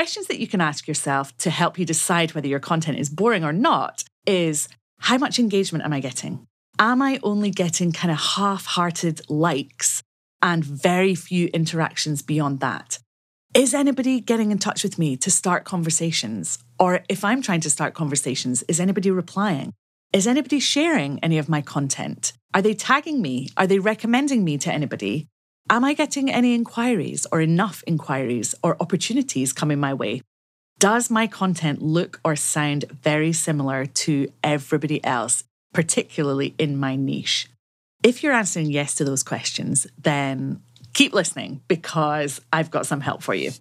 questions that you can ask yourself to help you decide whether your content is boring or not is how much engagement am I getting? Am I only getting kind of half hearted likes and very few interactions beyond that? Is anybody getting in touch with me to start conversations? Or if I'm trying to start conversations, is anybody replying? Is anybody sharing any of my content? Are they tagging me? Are they recommending me to anybody? Am I getting any inquiries or enough inquiries or opportunities coming my way? Does my content look or sound very similar to everybody else, particularly in my niche? If you're answering yes to those questions, then keep listening because I've got some help for you.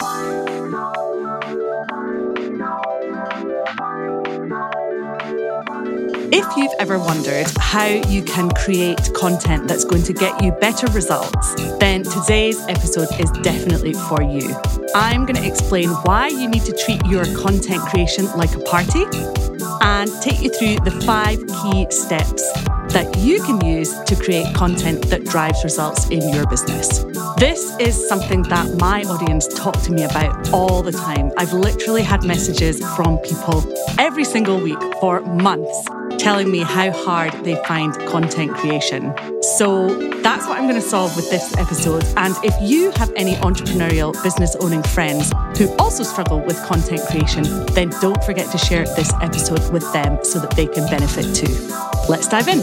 If you've ever wondered how you can create content that's going to get you better results, then today's episode is definitely for you. I'm going to explain why you need to treat your content creation like a party and take you through the five key steps that you can use to create content that drives results in your business. This is something that my audience talk to me about all the time. I've literally had messages from people every single week for months telling me how hard they find content creation. So that's what I'm going to solve with this episode. And if you have any entrepreneurial business owning friends who also struggle with content creation, then don't forget to share this episode with them so that they can benefit too. Let's dive in.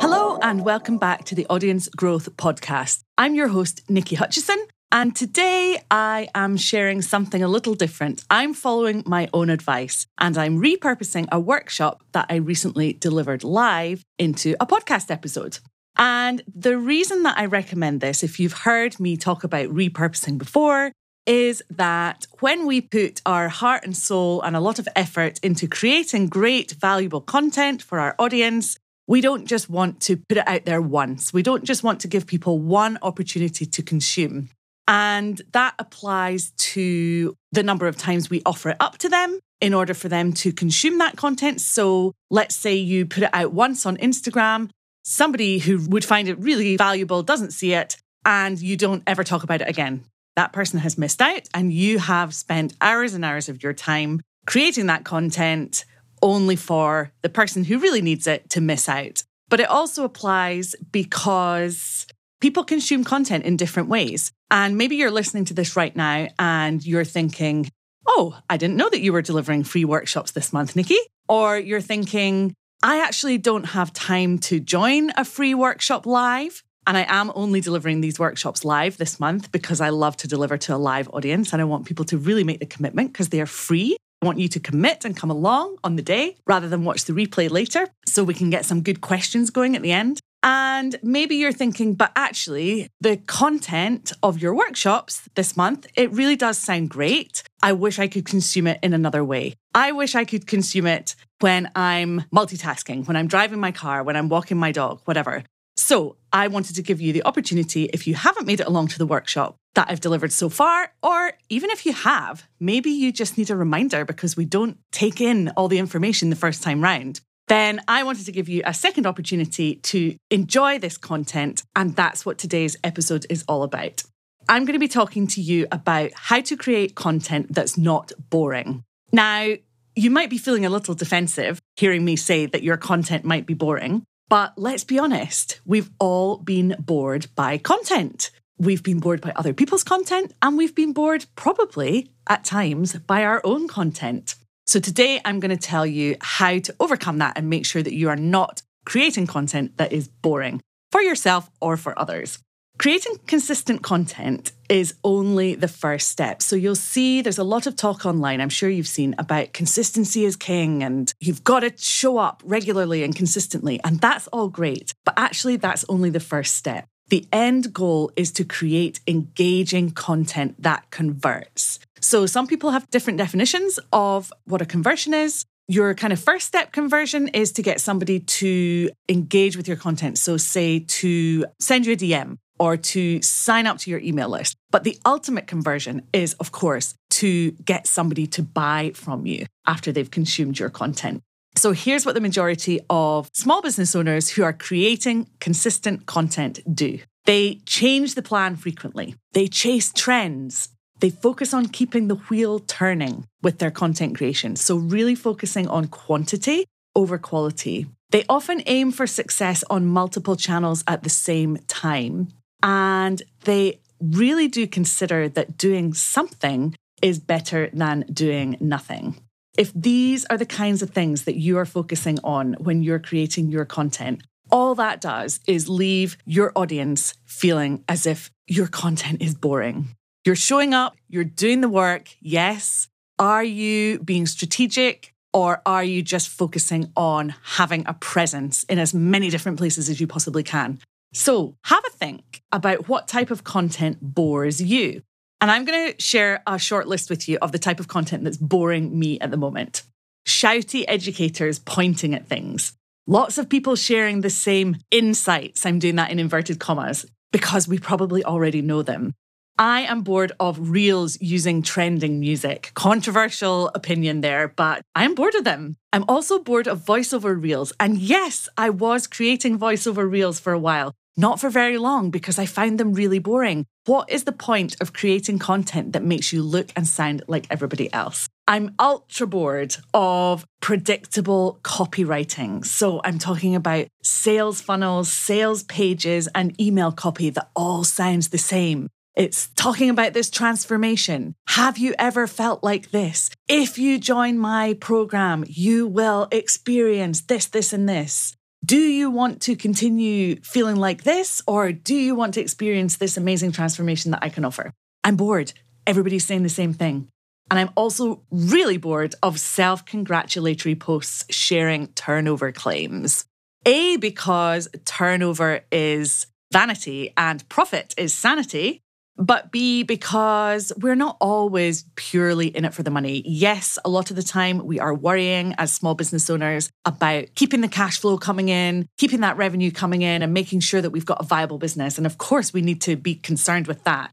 Hello, and welcome back to the Audience Growth Podcast. I'm your host, Niki Hutchison. And today I am sharing something a little different. I'm following my own advice and I'm repurposing a workshop that I recently delivered live into a podcast episode. And the reason that I recommend this, if you've heard me talk about repurposing before, is that when we put our heart and soul and a lot of effort into creating great, valuable content for our audience, we don't just want to put it out there once. We don't just want to give people one opportunity to consume. And that applies to the number of times we offer it up to them in order for them to consume that content. So let's say you put it out once on Instagram, somebody who would find it really valuable doesn't see it, and you don't ever talk about it again. That person has missed out, and you have spent hours and hours of your time creating that content only for the person who really needs it to miss out. But it also applies because people consume content in different ways. And maybe you're listening to this right now and you're thinking, oh, I didn't know that you were delivering free workshops this month, Niki. Or you're thinking, I actually don't have time to join a free workshop live. And I am only delivering these workshops live this month because I love to deliver to a live audience and I want people to really make the commitment because they are free. I want you to commit and come along on the day rather than watch the replay later so we can get some good questions going at the end. And maybe you're thinking, but actually, the content of your workshops this month, it really does sound great. I wish I could consume it in another way. I wish I could consume it when I'm multitasking, when I'm driving my car, when I'm walking my dog, whatever. So I wanted to give you the opportunity, if you haven't made it along to the workshop that I've delivered so far, or even if you have, maybe you just need a reminder because we don't take in all the information the first time round then I wanted to give you a second opportunity to enjoy this content. And that's what today's episode is all about. I'm going to be talking to you about how to create content that's not boring. Now, you might be feeling a little defensive hearing me say that your content might be boring, but let's be honest, we've all been bored by content. We've been bored by other people's content, and we've been bored probably at times by our own content. So today I'm going to tell you how to overcome that and make sure that you are not creating content that is boring for yourself or for others. Creating consistent content is only the first step. So you'll see there's a lot of talk online, I'm sure you've seen, about consistency is king and you've got to show up regularly and consistently. And that's all great. But actually, that's only the first step. The end goal is to create engaging content that converts. So, some people have different definitions of what a conversion is. Your kind of first step conversion is to get somebody to engage with your content. So, say to send you a DM or to sign up to your email list. But the ultimate conversion is, of course, to get somebody to buy from you after they've consumed your content. So here's what the majority of small business owners who are creating consistent content do. They change the plan frequently. They chase trends. They focus on keeping the wheel turning with their content creation. So, really focusing on quantity over quality. They often aim for success on multiple channels at the same time. And they really do consider that doing something is better than doing nothing. If these are the kinds of things that you are focusing on when you're creating your content, all that does is leave your audience feeling as if your content is boring. You're showing up, you're doing the work, yes. Are you being strategic or are you just focusing on having a presence in as many different places as you possibly can? So, have a think about what type of content bores you. And I'm going to share a short list with you of the type of content that's boring me at the moment. Shouty educators pointing at things. Lots of people sharing the same insights. I'm doing that in inverted commas because we probably already know them. I am bored of reels using trending music. Controversial opinion there, but I am bored of them. I'm also bored of voiceover reels. And yes, I was creating voiceover reels for a while, not for very long because I found them really boring. What is the point of creating content that makes you look and sound like everybody else? I'm ultra bored of predictable copywriting. So I'm talking about sales funnels, sales pages, and email copy that all sounds the same. It's talking about this transformation. Have you ever felt like this? If you join my program, you will experience this, this, and this. Do you want to continue feeling like this, or do you want to experience this amazing transformation that I can offer? I'm bored. Everybody's saying the same thing. And I'm also really bored of self congratulatory posts sharing turnover claims. A, because turnover is vanity and profit is sanity but B, because we're not always purely in it for the money. Yes, a lot of the time we are worrying as small business owners about keeping the cash flow coming in, keeping that revenue coming in, and making sure that we've got a viable business. And of course, we need to be concerned with that.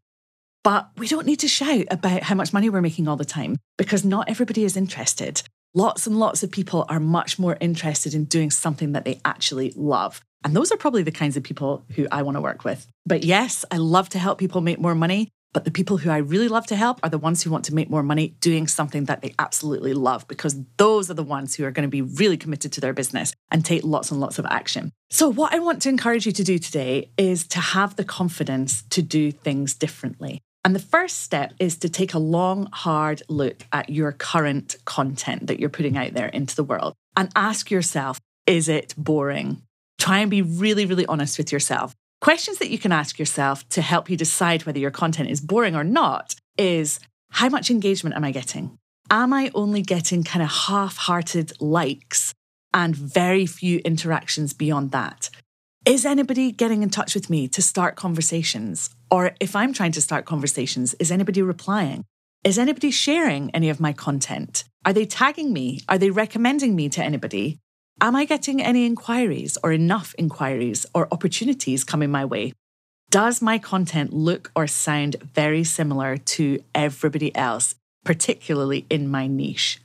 But we don't need to shout about how much money we're making all the time because not everybody is interested. Lots and lots of people are much more interested in doing something that they actually love. And those are probably the kinds of people who I want to work with. But yes, I love to help people make more money. But the people who I really love to help are the ones who want to make more money doing something that they absolutely love, because those are the ones who are going to be really committed to their business and take lots and lots of action. So, what I want to encourage you to do today is to have the confidence to do things differently. And the first step is to take a long, hard look at your current content that you're putting out there into the world and ask yourself, is it boring? Try and be really, really honest with yourself. Questions that you can ask yourself to help you decide whether your content is boring or not is how much engagement am I getting? Am I only getting kind of half hearted likes and very few interactions beyond that? Is anybody getting in touch with me to start conversations? Or if I'm trying to start conversations, is anybody replying? Is anybody sharing any of my content? Are they tagging me? Are they recommending me to anybody? Am I getting any inquiries or enough inquiries or opportunities coming my way? Does my content look or sound very similar to everybody else, particularly in my niche?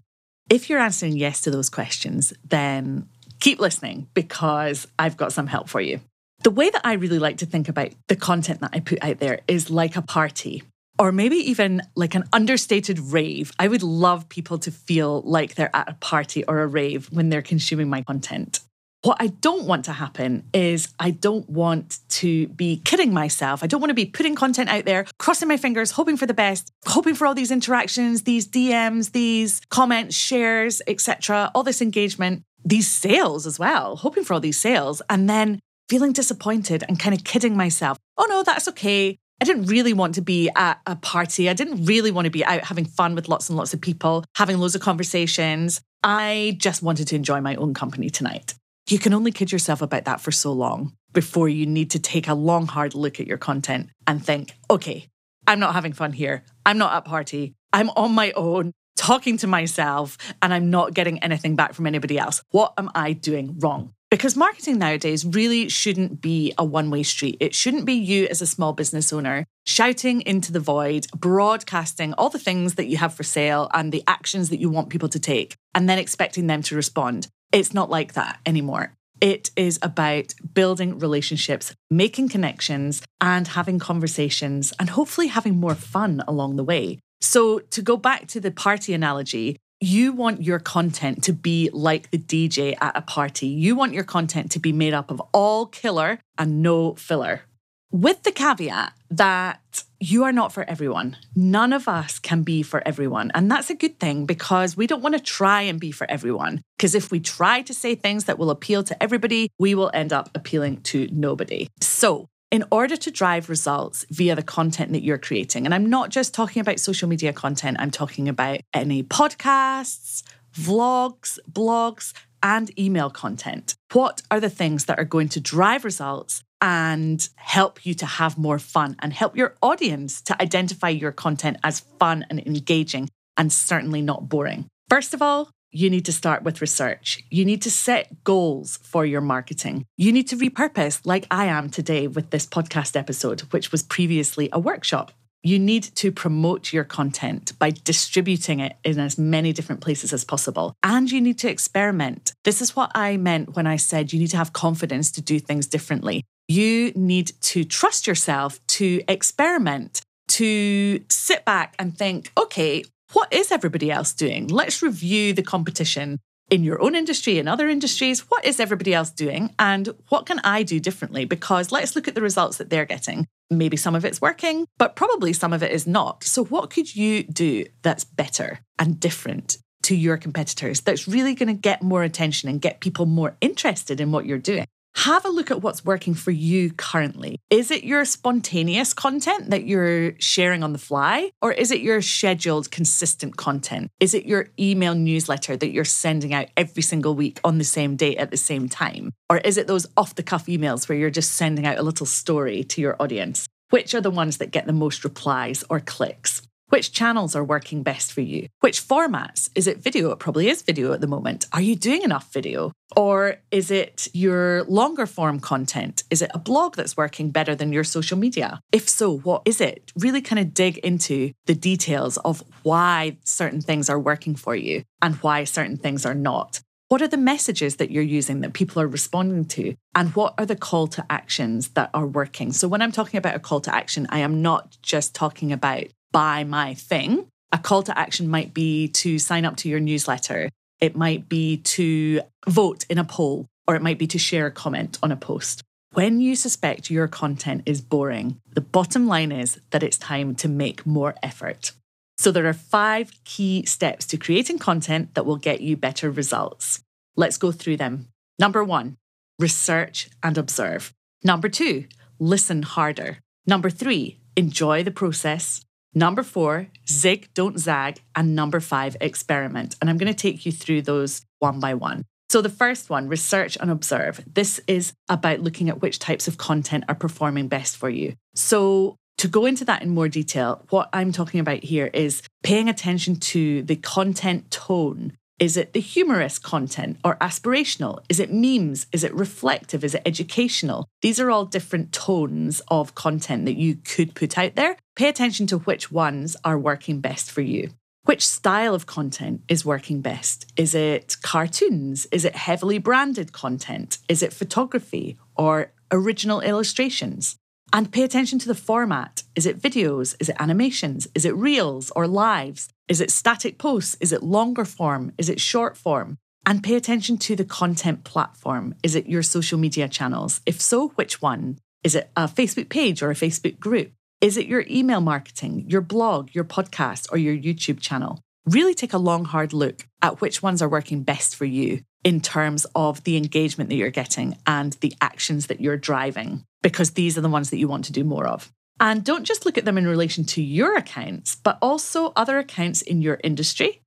If you're answering yes to those questions, then keep listening because I've got some help for you. The way that I really like to think about the content that I put out there is like a party or maybe even like an understated rave. I would love people to feel like they're at a party or a rave when they're consuming my content. What I don't want to happen is I don't want to be kidding myself. I don't want to be putting content out there, crossing my fingers, hoping for the best, hoping for all these interactions, these DMs, these comments, shares, etc., all this engagement, these sales as well, hoping for all these sales and then feeling disappointed and kind of kidding myself. Oh no, that's okay. I didn't really want to be at a party. I didn't really want to be out having fun with lots and lots of people, having loads of conversations. I just wanted to enjoy my own company tonight. You can only kid yourself about that for so long before you need to take a long, hard look at your content and think, okay, I'm not having fun here. I'm not at party. I'm on my own talking to myself and I'm not getting anything back from anybody else. What am I doing wrong? Because marketing nowadays really shouldn't be a one way street. It shouldn't be you as a small business owner shouting into the void, broadcasting all the things that you have for sale and the actions that you want people to take, and then expecting them to respond. It's not like that anymore. It is about building relationships, making connections, and having conversations, and hopefully having more fun along the way. So, to go back to the party analogy, you want your content to be like the DJ at a party. You want your content to be made up of all killer and no filler. With the caveat that you are not for everyone. None of us can be for everyone. And that's a good thing because we don't want to try and be for everyone. Because if we try to say things that will appeal to everybody, we will end up appealing to nobody. So, in order to drive results via the content that you're creating, and I'm not just talking about social media content, I'm talking about any podcasts, vlogs, blogs, and email content. What are the things that are going to drive results and help you to have more fun and help your audience to identify your content as fun and engaging and certainly not boring? First of all, you need to start with research. You need to set goals for your marketing. You need to repurpose, like I am today with this podcast episode, which was previously a workshop. You need to promote your content by distributing it in as many different places as possible. And you need to experiment. This is what I meant when I said you need to have confidence to do things differently. You need to trust yourself to experiment, to sit back and think, okay, what is everybody else doing? Let's review the competition in your own industry, in other industries. What is everybody else doing? And what can I do differently? Because let's look at the results that they're getting. Maybe some of it's working, but probably some of it is not. So, what could you do that's better and different to your competitors that's really going to get more attention and get people more interested in what you're doing? Have a look at what's working for you currently. Is it your spontaneous content that you're sharing on the fly? Or is it your scheduled, consistent content? Is it your email newsletter that you're sending out every single week on the same date at the same time? Or is it those off the cuff emails where you're just sending out a little story to your audience? Which are the ones that get the most replies or clicks? Which channels are working best for you? Which formats? Is it video? It probably is video at the moment. Are you doing enough video? Or is it your longer form content? Is it a blog that's working better than your social media? If so, what is it? Really kind of dig into the details of why certain things are working for you and why certain things are not. What are the messages that you're using that people are responding to? And what are the call to actions that are working? So, when I'm talking about a call to action, I am not just talking about buy my thing. A call to action might be to sign up to your newsletter. It might be to vote in a poll, or it might be to share a comment on a post. When you suspect your content is boring, the bottom line is that it's time to make more effort. So, there are five key steps to creating content that will get you better results. Let's go through them. Number one, research and observe. Number two, listen harder. Number three, enjoy the process. Number four, zig, don't zag. And number five, experiment. And I'm going to take you through those one by one. So, the first one, research and observe. This is about looking at which types of content are performing best for you. So, to go into that in more detail, what I'm talking about here is paying attention to the content tone is it the humorous content or aspirational? Is it memes? Is it reflective? Is it educational? These are all different tones of content that you could put out there. Pay attention to which ones are working best for you. Which style of content is working best? Is it cartoons? Is it heavily branded content? Is it photography or original illustrations? And pay attention to the format. Is it videos? Is it animations? Is it reels or lives? Is it static posts? Is it longer form? Is it short form? And pay attention to the content platform. Is it your social media channels? If so, which one? Is it a Facebook page or a Facebook group? Is it your email marketing, your blog, your podcast, or your YouTube channel? Really take a long, hard look at which ones are working best for you in terms of the engagement that you're getting and the actions that you're driving, because these are the ones that you want to do more of. And don't just look at them in relation to your accounts, but also other accounts in your industry,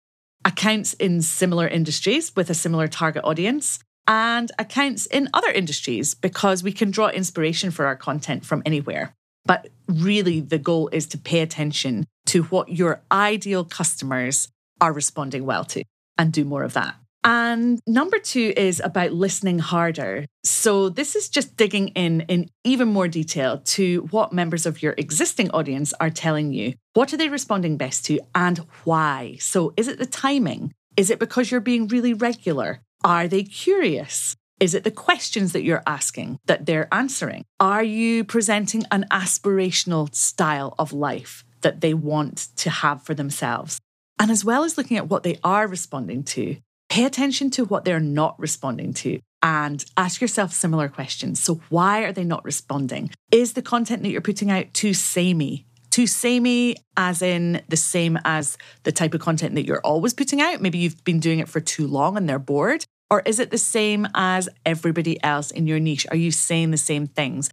accounts in similar industries with a similar target audience, and accounts in other industries because we can draw inspiration for our content from anywhere. But really, the goal is to pay attention to what your ideal customers are responding well to and do more of that. And number two is about listening harder. So, this is just digging in in even more detail to what members of your existing audience are telling you. What are they responding best to and why? So, is it the timing? Is it because you're being really regular? Are they curious? Is it the questions that you're asking that they're answering? Are you presenting an aspirational style of life that they want to have for themselves? And as well as looking at what they are responding to, pay attention to what they're not responding to and ask yourself similar questions. So, why are they not responding? Is the content that you're putting out too samey? Too samey, as in the same as the type of content that you're always putting out? Maybe you've been doing it for too long and they're bored. Or is it the same as everybody else in your niche? Are you saying the same things?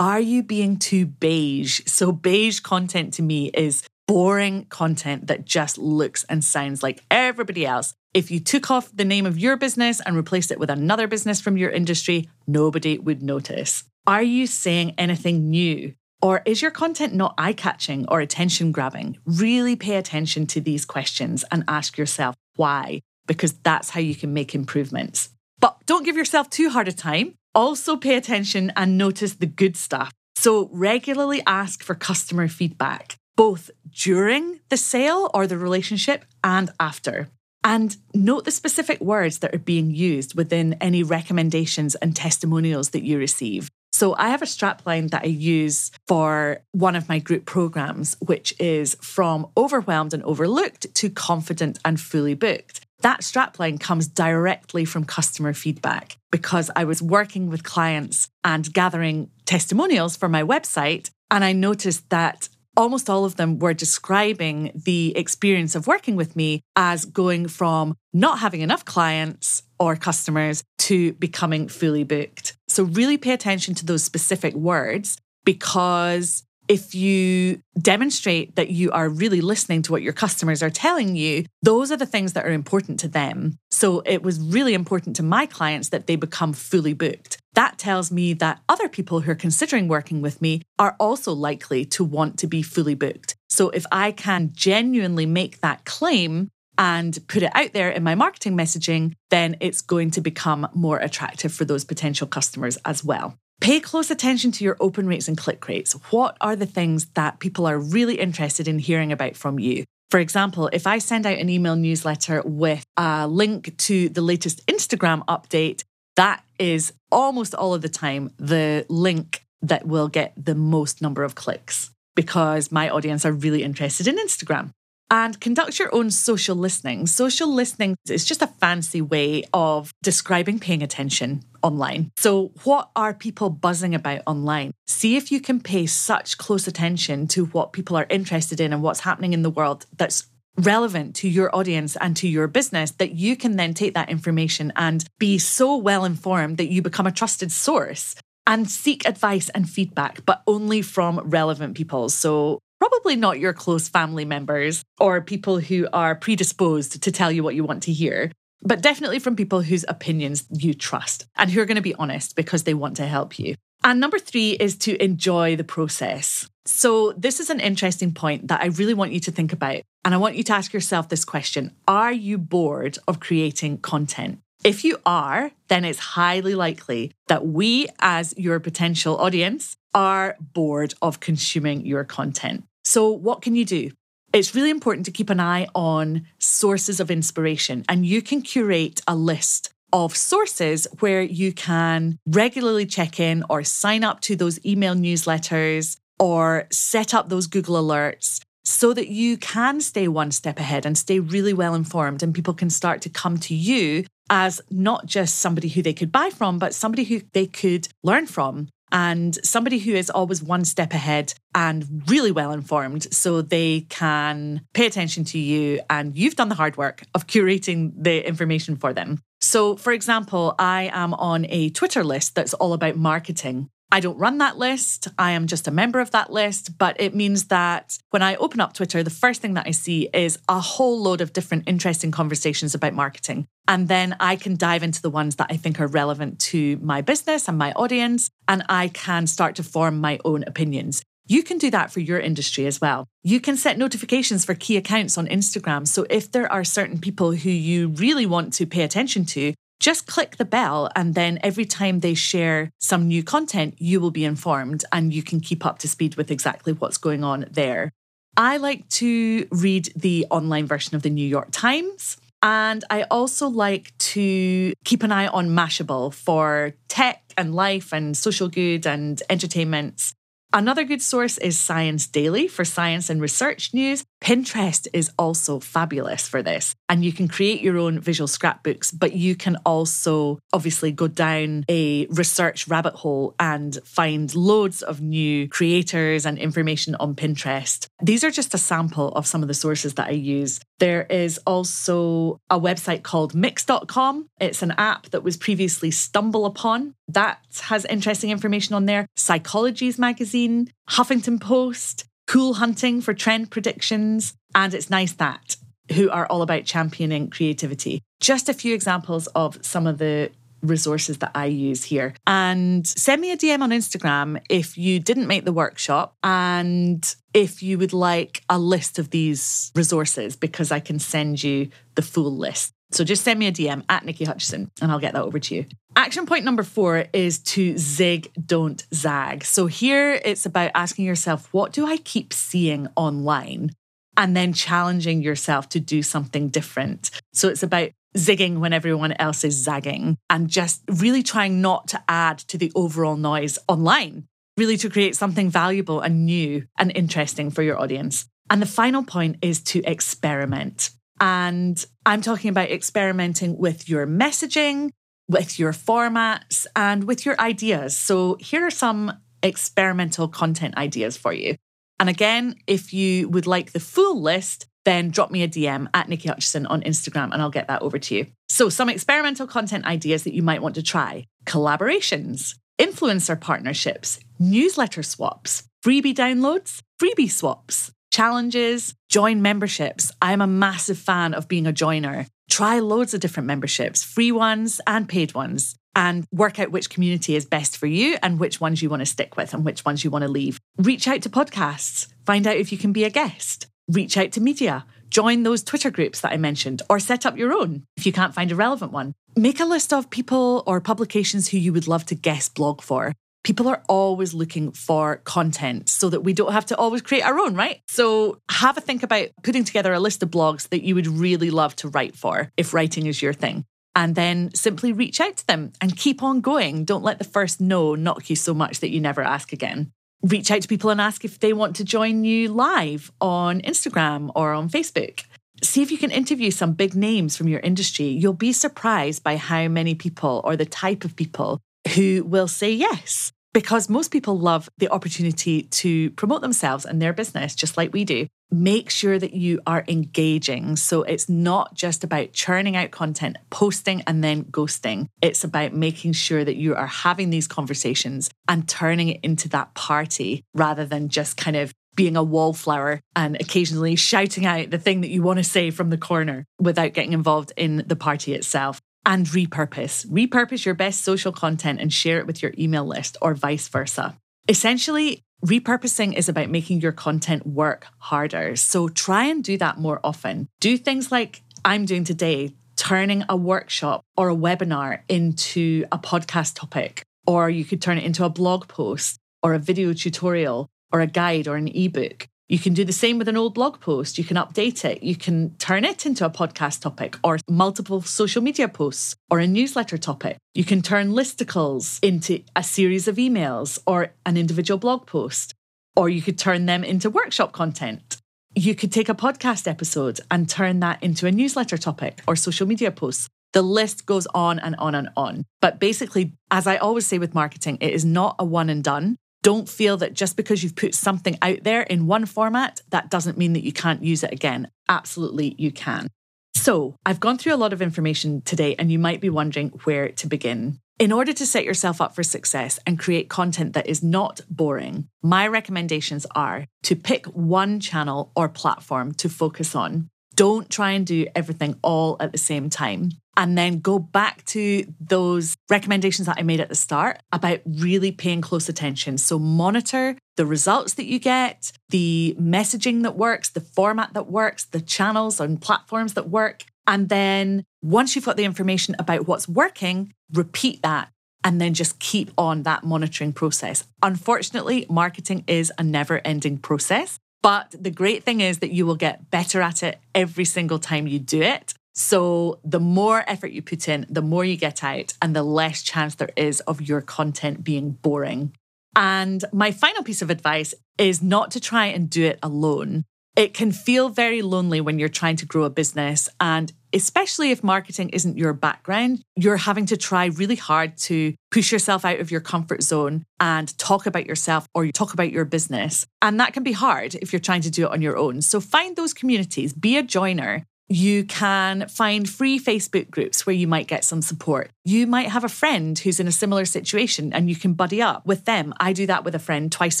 Are you being too beige? So, beige content to me is boring content that just looks and sounds like everybody else. If you took off the name of your business and replaced it with another business from your industry, nobody would notice. Are you saying anything new? Or is your content not eye catching or attention grabbing? Really pay attention to these questions and ask yourself why because that's how you can make improvements. But don't give yourself too hard a time. Also, pay attention and notice the good stuff. So, regularly ask for customer feedback, both during the sale or the relationship and after. And note the specific words that are being used within any recommendations and testimonials that you receive. So, I have a strapline that I use for one of my group programs, which is from overwhelmed and overlooked to confident and fully booked. That strapline comes directly from customer feedback because I was working with clients and gathering testimonials for my website. And I noticed that almost all of them were describing the experience of working with me as going from not having enough clients or customers to becoming fully booked. So, really pay attention to those specific words because if you demonstrate that you are really listening to what your customers are telling you, those are the things that are important to them. So it was really important to my clients that they become fully booked. That tells me that other people who are considering working with me are also likely to want to be fully booked. So if I can genuinely make that claim, and put it out there in my marketing messaging, then it's going to become more attractive for those potential customers as well. Pay close attention to your open rates and click rates. What are the things that people are really interested in hearing about from you? For example, if I send out an email newsletter with a link to the latest Instagram update, that is almost all of the time the link that will get the most number of clicks because my audience are really interested in Instagram and conduct your own social listening. Social listening is just a fancy way of describing paying attention online. So, what are people buzzing about online? See if you can pay such close attention to what people are interested in and what's happening in the world that's relevant to your audience and to your business that you can then take that information and be so well informed that you become a trusted source and seek advice and feedback, but only from relevant people. So, probably not your close family members or people who are predisposed to tell you what you want to hear, but definitely from people whose opinions you trust and who are going to be honest because they want to help you. And number three is to enjoy the process. So, this is an interesting point that I really want you to think about. And I want you to ask yourself this question Are you bored of creating content? If you are, then it's highly likely that we, as your potential audience, are bored of consuming your content. So, what can you do? It's really important to keep an eye on sources of inspiration, and you can curate a list of sources where you can regularly check in or sign up to those email newsletters or set up those Google alerts so that you can stay one step ahead and stay really well informed and people can start to come to you as not just somebody who they could buy from, but somebody who they could learn from and somebody who is always one step ahead and really well informed so they can pay attention to you and you've done the hard work of curating the information for them. So, for example, I am on a Twitter list that's all about marketing. I don't run that list. I am just a member of that list. But it means that when I open up Twitter, the first thing that I see is a whole load of different interesting conversations about marketing. And then I can dive into the ones that I think are relevant to my business and my audience. And I can start to form my own opinions. You can do that for your industry as well. You can set notifications for key accounts on Instagram. So if there are certain people who you really want to pay attention to, just click the bell, and then every time they share some new content, you will be informed and you can keep up to speed with exactly what's going on there. I like to read the online version of the New York Times. And I also like to keep an eye on Mashable for tech and life and social good and entertainment. Another good source is Science Daily for science and research news. Pinterest is also fabulous for this. And you can create your own visual scrapbooks, but you can also obviously go down a research rabbit hole and find loads of new creators and information on Pinterest. These are just a sample of some of the sources that I use. There is also a website called mix.com. It's an app that was previously StumbleUpon. That has interesting information on there. Psychologies magazine, Huffington Post, Cool Hunting for trend predictions, and It's Nice That, who are all about championing creativity. Just a few examples of some of the resources that I use here. And send me a DM on Instagram if you didn't make the workshop and if you would like a list of these resources because I can send you the full list. So just send me a DM at Niki Hutchison and I'll get that over to you. Action point number four is to zig, don't zag. So here it's about asking yourself, what do I keep seeing online? And then challenging yourself to do something different. So it's about zigging when everyone else is zagging and just really trying not to add to the overall noise online, really to create something valuable and new and interesting for your audience. And the final point is to experiment. And I'm talking about experimenting with your messaging, with your formats, and with your ideas. So here are some experimental content ideas for you. And again, if you would like the full list, then drop me a DM at Niki Hutchison on Instagram and I'll get that over to you. So, some experimental content ideas that you might want to try collaborations, influencer partnerships, newsletter swaps, freebie downloads, freebie swaps, challenges, join memberships. I'm a massive fan of being a joiner. Try loads of different memberships, free ones and paid ones, and work out which community is best for you and which ones you want to stick with and which ones you want to leave. Reach out to podcasts, find out if you can be a guest. Reach out to media, join those Twitter groups that I mentioned, or set up your own if you can't find a relevant one. Make a list of people or publications who you would love to guest blog for people are always looking for content so that we don't have to always create our own, right? So have a think about putting together a list of blogs that you would really love to write for if writing is your thing. And then simply reach out to them and keep on going. Don't let the first no knock you so much that you never ask again. Reach out to people and ask if they want to join you live on Instagram or on Facebook. See if you can interview some big names from your industry. You'll be surprised by how many people or the type of people who will say yes because most people love the opportunity to promote themselves and their business just like we do. Make sure that you are engaging. So it's not just about churning out content, posting, and then ghosting. It's about making sure that you are having these conversations and turning it into that party rather than just kind of being a wallflower and occasionally shouting out the thing that you want to say from the corner without getting involved in the party itself and repurpose. Repurpose your best social content and share it with your email list or vice versa. Essentially, repurposing is about making your content work harder. So try and do that more often. Do things like I'm doing today, turning a workshop or a webinar into a podcast topic, or you could turn it into a blog post or a video tutorial or a guide or an ebook. You can do the same with an old blog post. You can update it. You can turn it into a podcast topic or multiple social media posts or a newsletter topic. You can turn listicles into a series of emails or an individual blog post, or you could turn them into workshop content. You could take a podcast episode and turn that into a newsletter topic or social media posts. The list goes on and on and on. But basically, as I always say with marketing, it is not a one and done don't feel that just because you've put something out there in one format, that doesn't mean that you can't use it again. Absolutely, you can. So, I've gone through a lot of information today, and you might be wondering where to begin. In order to set yourself up for success and create content that is not boring, my recommendations are to pick one channel or platform to focus on. Don't try and do everything all at the same time and then go back to those recommendations that I made at the start about really paying close attention. So, monitor the results that you get, the messaging that works, the format that works, the channels and platforms that work. And then, once you've got the information about what's working, repeat that and then just keep on that monitoring process. Unfortunately, marketing is a never ending process. But the great thing is that you will get better at it every single time you do it. So, the more effort you put in, the more you get out, and the less chance there is of your content being boring. And my final piece of advice is not to try and do it alone. It can feel very lonely when you're trying to grow a business. And especially if marketing isn't your background, you're having to try really hard to push yourself out of your comfort zone and talk about yourself or talk about your business. And that can be hard if you're trying to do it on your own. So find those communities, be a joiner, you can find free Facebook groups where you might get some support. You might have a friend who's in a similar situation and you can buddy up with them. I do that with a friend twice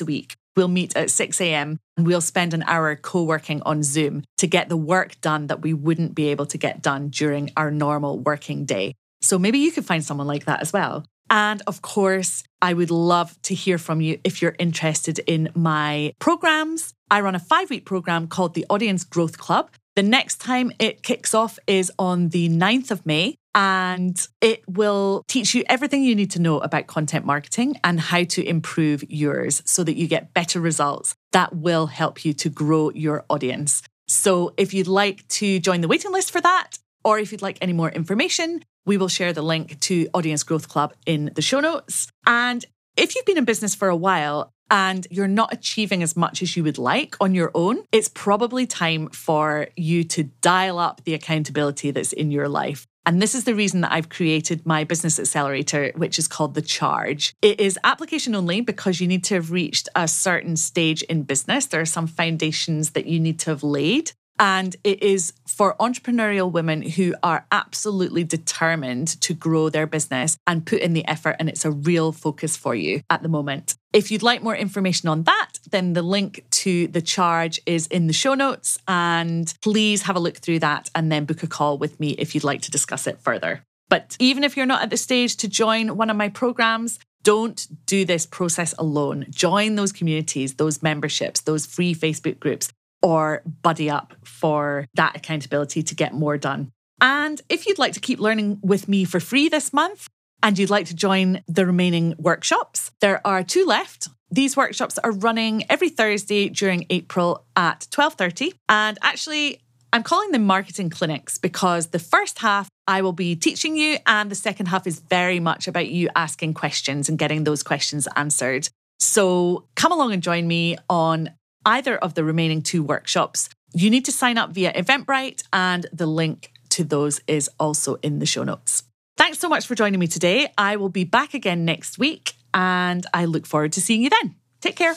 a week. We'll meet at 6 a.m. and we'll spend an hour co working on Zoom to get the work done that we wouldn't be able to get done during our normal working day. So maybe you could find someone like that as well. And of course, I would love to hear from you if you're interested in my programs. I run a five week program called the Audience Growth Club. The next time it kicks off is on the 9th of May, and it will teach you everything you need to know about content marketing and how to improve yours so that you get better results that will help you to grow your audience. So, if you'd like to join the waiting list for that, or if you'd like any more information, we will share the link to Audience Growth Club in the show notes. And if you've been in business for a while and you're not achieving as much as you would like on your own, it's probably time for you to dial up the accountability that's in your life. And this is the reason that I've created my business accelerator, which is called The Charge. It is application only because you need to have reached a certain stage in business. There are some foundations that you need to have laid. And it is for entrepreneurial women who are absolutely determined to grow their business and put in the effort. And it's a real focus for you at the moment. If you'd like more information on that, then the link to the charge is in the show notes. And please have a look through that and then book a call with me if you'd like to discuss it further. But even if you're not at the stage to join one of my programs, don't do this process alone. Join those communities, those memberships, those free Facebook groups or buddy up for that accountability to get more done. And if you'd like to keep learning with me for free this month and you'd like to join the remaining workshops, there are two left. These workshops are running every Thursday during April at 12:30 and actually I'm calling them marketing clinics because the first half I will be teaching you and the second half is very much about you asking questions and getting those questions answered. So come along and join me on either of the remaining two workshops, you need to sign up via Eventbrite, and the link to those is also in the show notes. Thanks so much for joining me today. I will be back again next week, and I look forward to seeing you then. Take care.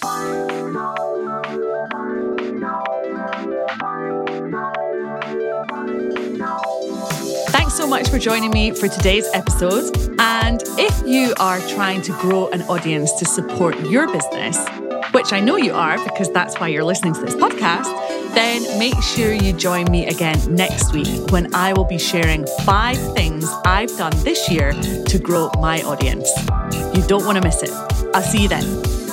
Thanks so much for joining me for today's episode. And if you are trying to grow an audience to support your business, which I know you are because that's why you're listening to this podcast, then make sure you join me again next week when I will be sharing five things I've done this year to grow my audience. You don't want to miss it. I'll see you then.